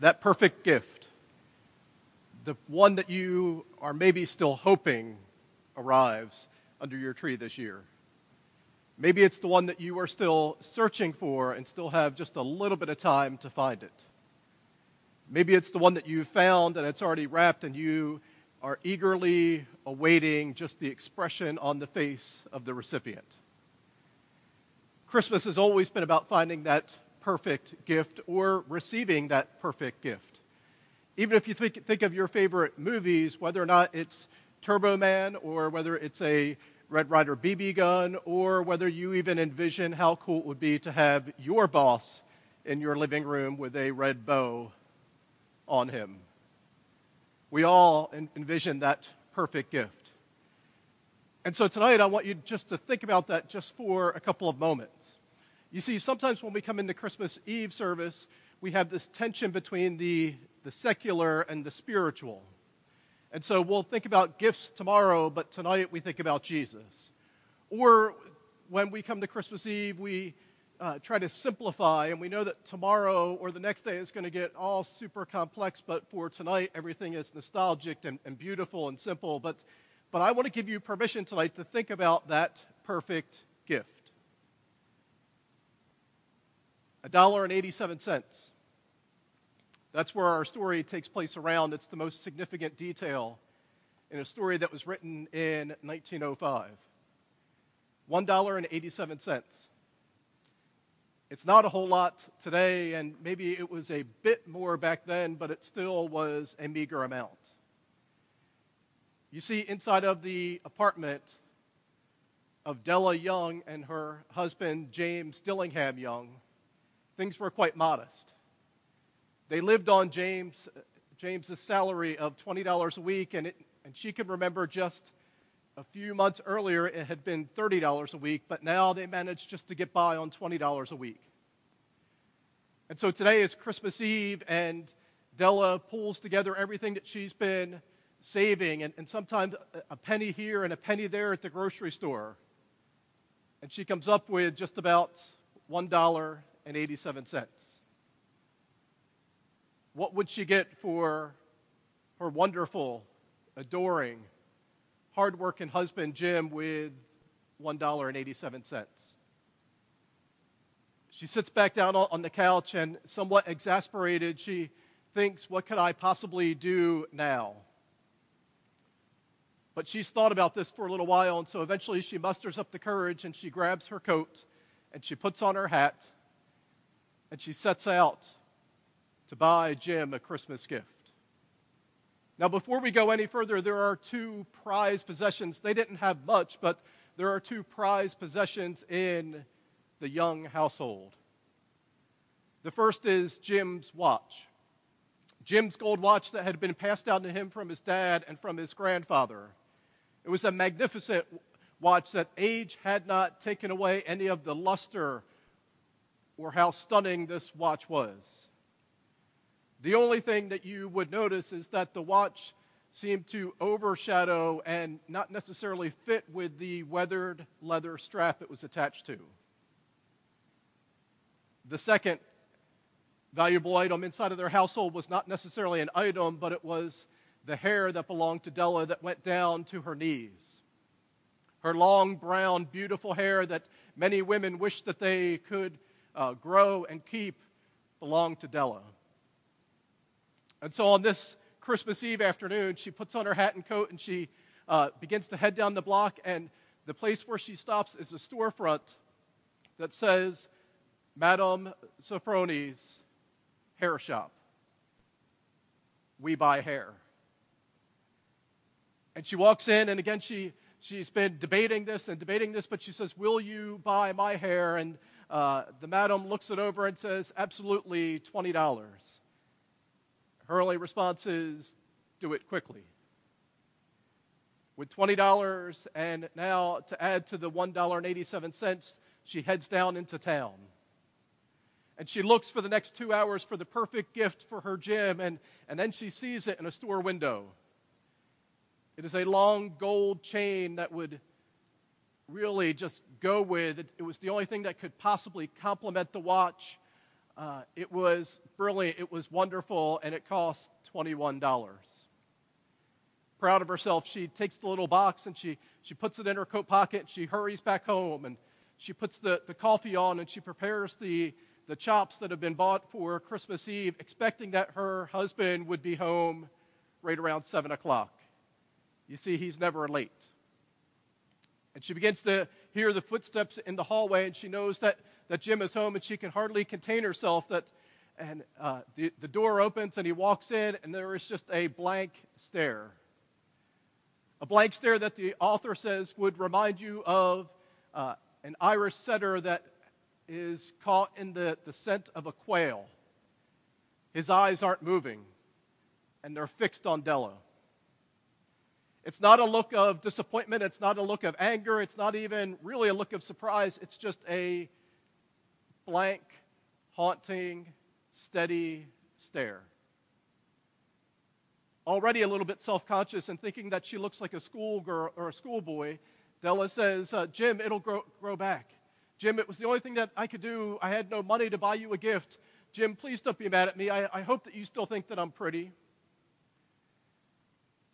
that perfect gift, the one that you are maybe still hoping arrives under your tree this year. Maybe it's the one that you are still searching for and still have just a little bit of time to find it. Maybe it's the one that you found and it's already wrapped and you are eagerly awaiting just the expression on the face of the recipient. Christmas has always been about finding that perfect gift or receiving that perfect gift. Even if you think, think of your favorite movies, whether or not it's Turbo Man or whether it's a Red Ryder BB gun or whether you even envision how cool it would be to have your boss in your living room with a red bow on him. We all envision that perfect gift. And so tonight, I want you just to think about that just for a couple of moments. You see, sometimes when we come into Christmas Eve service, we have this tension between the, the secular and the spiritual. And so we'll think about gifts tomorrow, but tonight we think about Jesus. Or when we come to Christmas Eve, we uh, try to simplify, and we know that tomorrow or the next day is going to get all super complex, but for tonight, everything is nostalgic and, and beautiful and simple. But, but I want to give you permission tonight to think about that perfect gift. A dollar and 87 cents. That's where our story takes place around. It's the most significant detail in a story that was written in 1905. $1.87. It's not a whole lot today, and maybe it was a bit more back then, but it still was a meager amount. You see, inside of the apartment of Della Young and her husband, James Dillingham Young, things were quite modest. They lived on James, James's salary of $20 a week, and, it, and she could remember just a few months earlier, it had been $30 a week, but now they managed just to get by on $20 a week. And so today is Christmas Eve, and Della pulls together everything that she's been saving, and, and sometimes a penny here and a penny there at the grocery store. And she comes up with just about $1.87. What would she get for her wonderful, adoring, hardworking husband, Jim, with $1.87. She sits back down on the couch and, somewhat exasperated, she thinks, What could I possibly do now? But she's thought about this for a little while, and so eventually she musters up the courage and she grabs her coat and she puts on her hat and she sets out to buy Jim a Christmas gift. Now, before we go any further, there are two prized possessions. They didn't have much, but there are two prized possessions in the young household. The first is Jim's watch. Jim's gold watch that had been passed down to him from his dad and from his grandfather. It was a magnificent watch that age had not taken away any of the luster or how stunning this watch was. The only thing that you would notice is that the watch seemed to overshadow and not necessarily fit with the weathered leather strap it was attached to. The second valuable item inside of their household was not necessarily an item, but it was the hair that belonged to Della that went down to her knees. Her long, brown, beautiful hair that many women wish that they could uh, grow and keep belong to Della. And so on this Christmas Eve afternoon, she puts on her hat and coat and she uh, begins to head down the block. And the place where she stops is a storefront that says, Madame Sofronie's hair shop. We buy hair. And she walks in, and again, she, she's been debating this and debating this, but she says, Will you buy my hair? And uh, the madam looks it over and says, Absolutely, $20. Her only response is do it quickly. With $20 and now to add to the $1.87, she heads down into town. And she looks for the next two hours for the perfect gift for her Jim, and, and then she sees it in a store window. It is a long gold chain that would really just go with it. It was the only thing that could possibly complement the watch Uh, it was brilliant, it was wonderful, and it cost $21. Proud of herself, she takes the little box and she, she puts it in her coat pocket and she hurries back home and she puts the, the coffee on and she prepares the, the chops that have been bought for Christmas Eve, expecting that her husband would be home right around 7 o'clock. You see, he's never late. And she begins to hear the footsteps in the hallway, and she knows that, that Jim is home, and she can hardly contain herself. That, and uh, the, the door opens, and he walks in, and there is just a blank stare. A blank stare that the author says would remind you of uh, an Irish setter that is caught in the, the scent of a quail. His eyes aren't moving, and they're fixed on Della. It's not a look of disappointment. It's not a look of anger. It's not even really a look of surprise. It's just a blank, haunting, steady stare. Already a little bit self conscious and thinking that she looks like a schoolgirl or a schoolboy, Della says, uh, Jim, it'll grow, grow back. Jim, it was the only thing that I could do. I had no money to buy you a gift. Jim, please don't be mad at me. I, I hope that you still think that I'm pretty.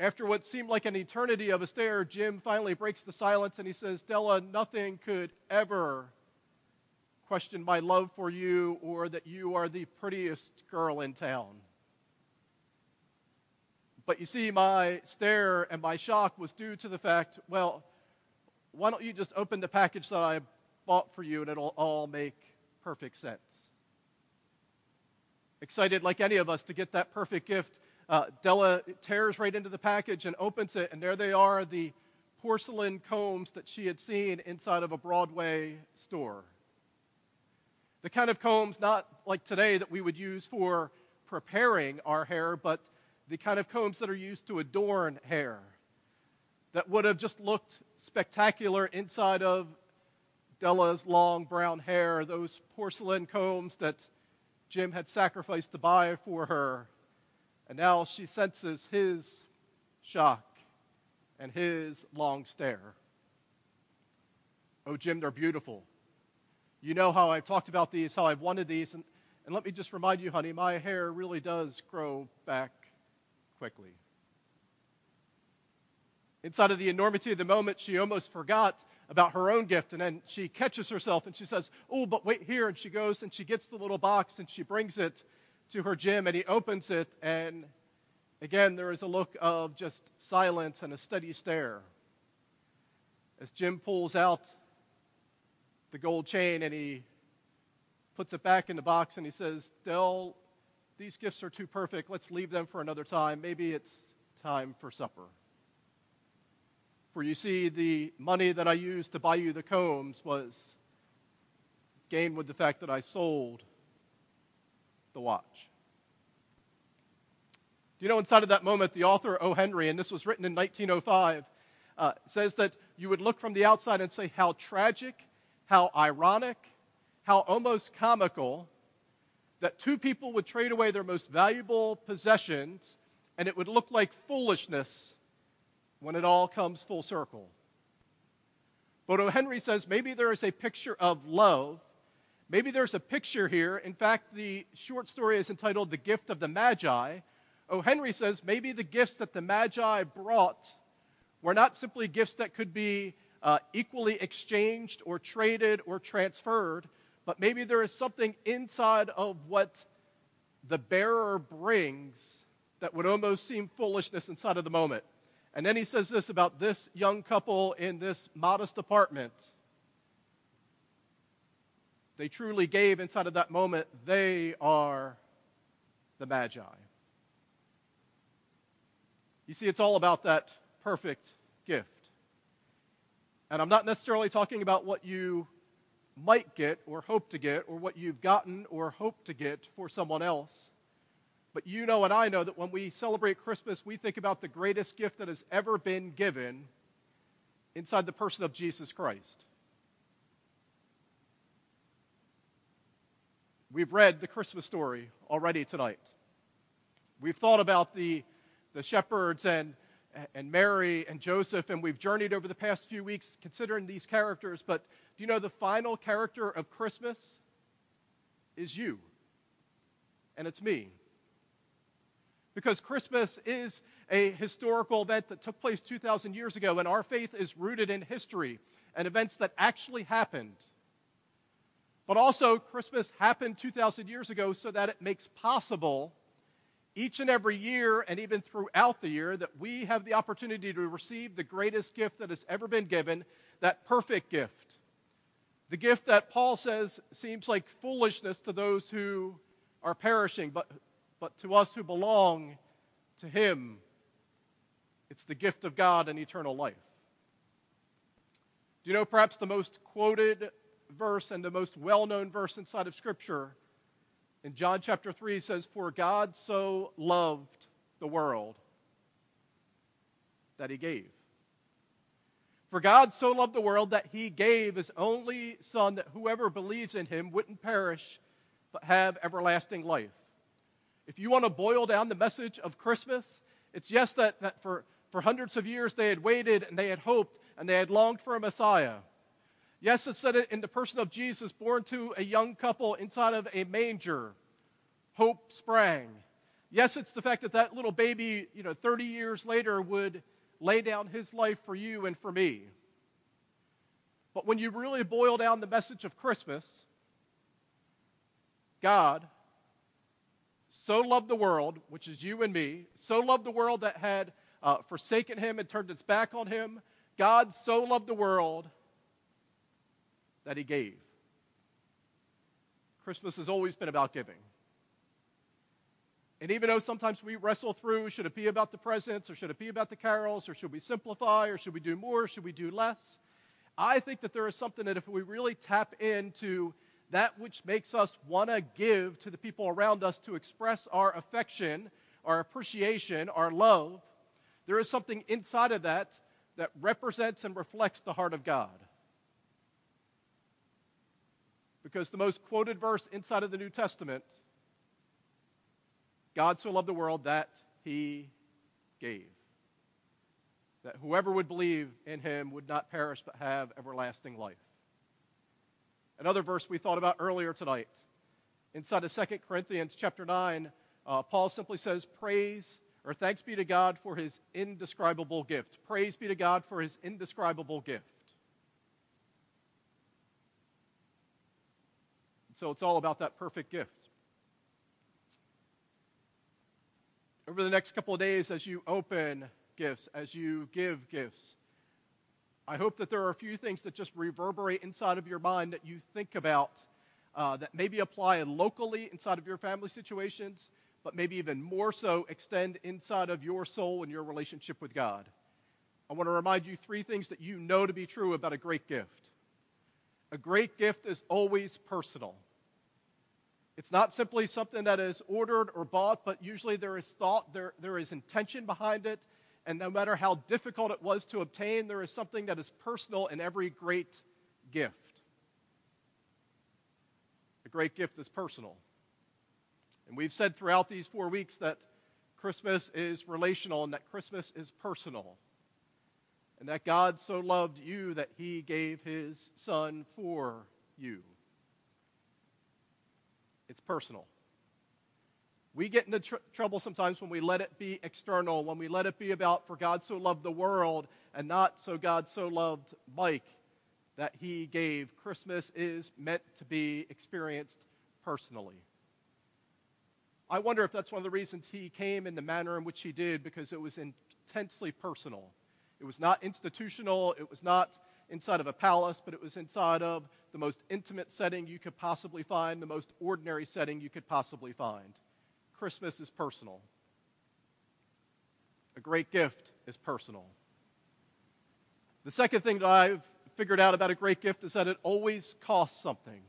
After what seemed like an eternity of a stare, Jim finally breaks the silence and he says, Della, nothing could ever question my love for you or that you are the prettiest girl in town. But you see, my stare and my shock was due to the fact, well, why don't you just open the package that I bought for you and it'll all make perfect sense? Excited like any of us to get that perfect gift uh, Della tears right into the package and opens it, and there they are the porcelain combs that she had seen inside of a Broadway store. The kind of combs not like today that we would use for preparing our hair, but the kind of combs that are used to adorn hair that would have just looked spectacular inside of Della's long brown hair, those porcelain combs that Jim had sacrificed to buy for her. And now she senses his shock and his long stare. Oh, Jim, they're beautiful. You know how I've talked about these, how I've wanted these. And, and let me just remind you, honey, my hair really does grow back quickly. Inside of the enormity of the moment, she almost forgot about her own gift. And then she catches herself and she says, Oh, but wait here. And she goes and she gets the little box and she brings it to her Jim and he opens it, and again, there is a look of just silence and a steady stare. As Jim pulls out the gold chain and he puts it back in the box and he says, Dell, these gifts are too perfect. Let's leave them for another time. Maybe it's time for supper. For you see, the money that I used to buy you the combs was gained with the fact that I sold the watch. Do you know, inside of that moment, the author O. Henry, and this was written in 1905, uh, says that you would look from the outside and say how tragic, how ironic, how almost comical that two people would trade away their most valuable possessions and it would look like foolishness when it all comes full circle. But O. Henry says maybe there is a picture of love Maybe there's a picture here. In fact, the short story is entitled The Gift of the Magi. O. Henry says maybe the gifts that the Magi brought were not simply gifts that could be uh, equally exchanged or traded or transferred, but maybe there is something inside of what the bearer brings that would almost seem foolishness inside of the moment. And then he says this about this young couple in this modest apartment they truly gave inside of that moment, they are the Magi. You see, it's all about that perfect gift. And I'm not necessarily talking about what you might get or hope to get or what you've gotten or hope to get for someone else. But you know and I know that when we celebrate Christmas, we think about the greatest gift that has ever been given inside the person of Jesus Christ. We've read the Christmas story already tonight. We've thought about the, the shepherds and, and Mary and Joseph, and we've journeyed over the past few weeks considering these characters. But do you know the final character of Christmas is you? and it's me. Because Christmas is a historical event that took place 2,000 years ago, and our faith is rooted in history and events that actually happened. But also, Christmas happened 2,000 years ago so that it makes possible each and every year, and even throughout the year, that we have the opportunity to receive the greatest gift that has ever been given that perfect gift. The gift that Paul says seems like foolishness to those who are perishing, but, but to us who belong to Him, it's the gift of God and eternal life. Do you know perhaps the most quoted verse and the most well known verse inside of Scripture? In John chapter 3 says, For God so loved the world that he gave. For God so loved the world that he gave his only Son, that whoever believes in him wouldn't perish, but have everlasting life. If you want to boil down the message of Christmas, it's yes, that, that for, for hundreds of years they had waited and they had hoped and they had longed for a Messiah. Yes, it said it in the person of Jesus, born to a young couple inside of a manger. Hope sprang. Yes, it's the fact that that little baby, you know, 30 years later would lay down his life for you and for me. But when you really boil down the message of Christmas, God so loved the world, which is you and me, so loved the world that had uh, forsaken him and turned its back on him. God so loved the world that he gave. Christmas has always been about giving. And even though sometimes we wrestle through should it be about the presents or should it be about the carols or should we simplify or should we do more, should we do less? I think that there is something that if we really tap into that which makes us want to give to the people around us to express our affection, our appreciation, our love, there is something inside of that that represents and reflects the heart of God because the most quoted verse inside of the New Testament God so loved the world that he gave. That whoever would believe in him would not perish but have everlasting life. Another verse we thought about earlier tonight. Inside of 2 Corinthians chapter 9, uh, Paul simply says, Praise or thanks be to God for his indescribable gift. Praise be to God for his indescribable gift. So it's all about that perfect gift. Over the next couple of days, as you open gifts, as you give gifts, I hope that there are a few things that just reverberate inside of your mind that you think about uh, that maybe apply locally inside of your family situations, but maybe even more so extend inside of your soul and your relationship with God. I want to remind you three things that you know to be true about a great gift. A great gift is always personal. It's not simply something that is ordered or bought, but usually there is thought, there, there is intention behind it. And no matter how difficult it was to obtain, there is something that is personal in every great gift. A great gift is personal. And we've said throughout these four weeks that Christmas is relational and that Christmas is personal. And that God so loved you that he gave his son for you. It's personal. We get into tr- trouble sometimes when we let it be external, when we let it be about, for God so loved the world, and not so God so loved Mike that he gave. Christmas is meant to be experienced personally. I wonder if that's one of the reasons he came in the manner in which he did, because it was intensely personal. It was not institutional, it was not inside of a palace, but it was inside of the most intimate setting you could possibly find, the most ordinary setting you could possibly find. Christmas is personal. A great gift is personal. The second thing that I've figured out about a great gift is that it always costs something.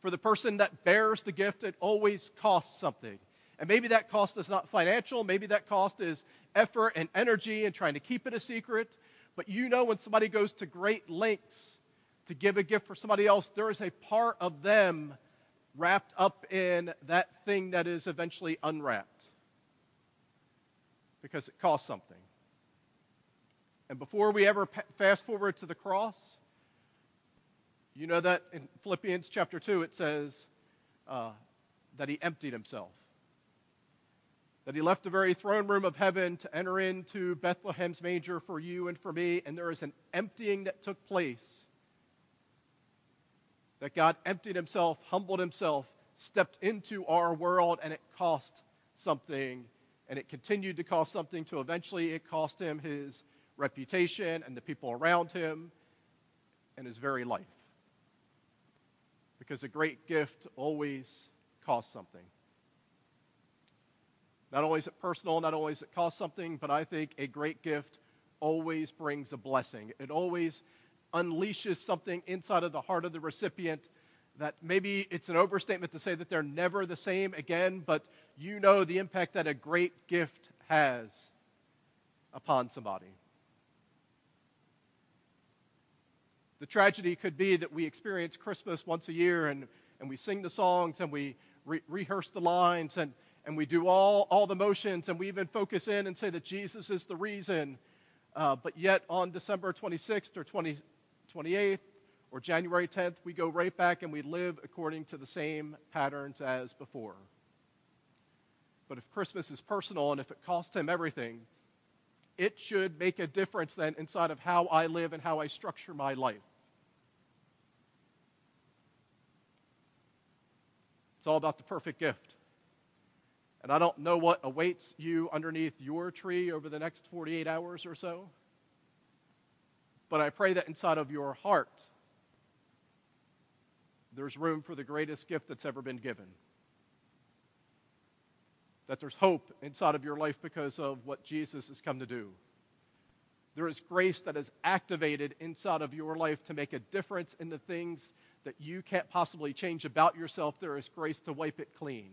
For the person that bears the gift, it always costs something. And maybe that cost is not financial, maybe that cost is effort and energy and trying to keep it a secret. But you know when somebody goes to great lengths to give a gift for somebody else, there is a part of them wrapped up in that thing that is eventually unwrapped because it costs something. And before we ever fast forward to the cross, you know that in Philippians chapter 2 it says, uh, that he emptied himself. That he left the very throne room of heaven to enter into Bethlehem's manger for you and for me, and there is an emptying that took place. That God emptied himself, humbled himself, stepped into our world, and it cost something. And it continued to cost something to eventually it cost him his reputation and the people around him and his very life. Because a great gift always costs something. Not only is it personal, not only does it cost something, but I think a great gift always brings a blessing. It always unleashes something inside of the heart of the recipient that maybe it's an overstatement to say that they're never the same again, but you know the impact that a great gift has upon somebody. The tragedy could be that we experience Christmas once a year and, and we sing the songs and we re- rehearse the lines and, and we do all, all the motions and we even focus in and say that Jesus is the reason. Uh, but yet on December 26th or 20, 28th or January 10th, we go right back and we live according to the same patterns as before. But if Christmas is personal and if it costs him everything, it should make a difference then inside of how I live and how I structure my life. It's all about the perfect gift. And I don't know what awaits you underneath your tree over the next 48 hours or so. But I pray that inside of your heart, there's room for the greatest gift that's ever been given. That there's hope inside of your life because of what Jesus has come to do. There is grace that is activated inside of your life to make a difference in the things that you can't possibly change about yourself, there is grace to wipe it clean.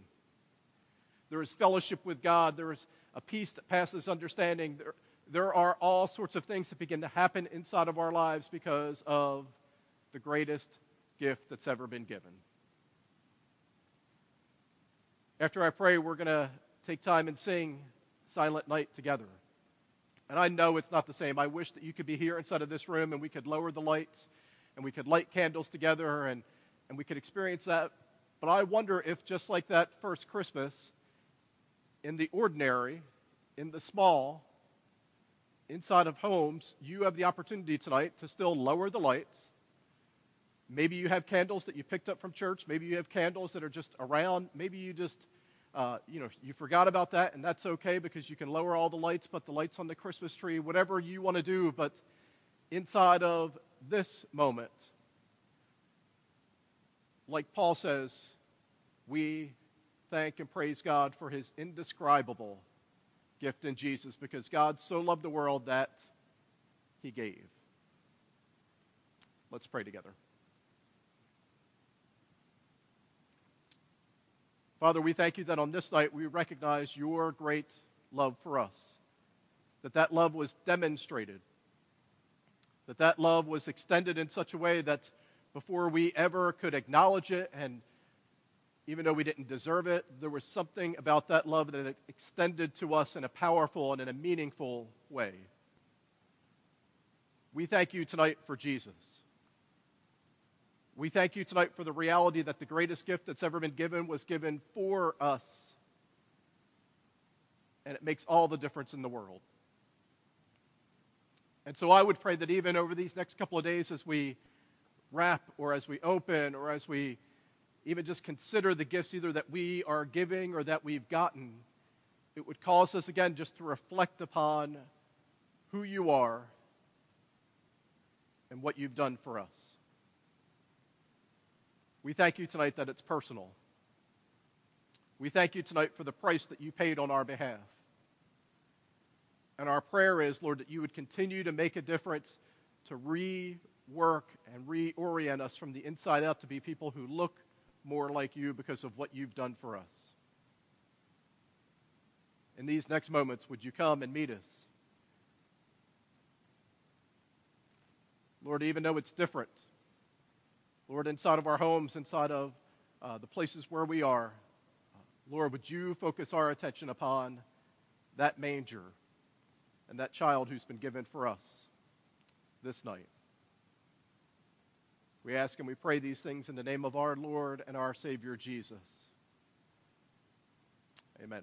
There is fellowship with God. There is a peace that passes understanding. There, there are all sorts of things that begin to happen inside of our lives because of the greatest gift that's ever been given. After I pray, we're going to take time and sing Silent Night together. And I know it's not the same. I wish that you could be here inside of this room and we could lower the lights and we could light candles together and, and we could experience that. But I wonder if, just like that first Christmas, in the ordinary, in the small, inside of homes, you have the opportunity tonight to still lower the lights. Maybe you have candles that you picked up from church. Maybe you have candles that are just around. Maybe you just, uh, you know, you forgot about that, and that's okay because you can lower all the lights, but the lights on the Christmas tree, whatever you want to do. But inside of this moment, like Paul says, we thank and praise God for his indescribable gift in Jesus because God so loved the world that he gave. Let's pray together. Father, we thank you that on this night we recognize your great love for us, that that love was demonstrated that that love was extended in such a way that before we ever could acknowledge it and even though we didn't deserve it, there was something about that love that extended to us in a powerful and in a meaningful way. We thank you tonight for Jesus. We thank you tonight for the reality that the greatest gift that's ever been given was given for us. And it makes all the difference in the world. And so I would pray that even over these next couple of days, as we wrap or as we open or as we even just consider the gifts either that we are giving or that we've gotten, it would cause us again just to reflect upon who you are and what you've done for us. We thank you tonight that it's personal. We thank you tonight for the price that you paid on our behalf. And our prayer is, Lord, that you would continue to make a difference, to rework and reorient us from the inside out to be people who look more like you because of what you've done for us. In these next moments, would you come and meet us? Lord, even though it's different, Lord, inside of our homes, inside of uh, the places where we are, Lord, would you focus our attention upon that manger? and that child who's been given for us this night. We ask and we pray these things in the name of our Lord and our Savior Jesus. Amen.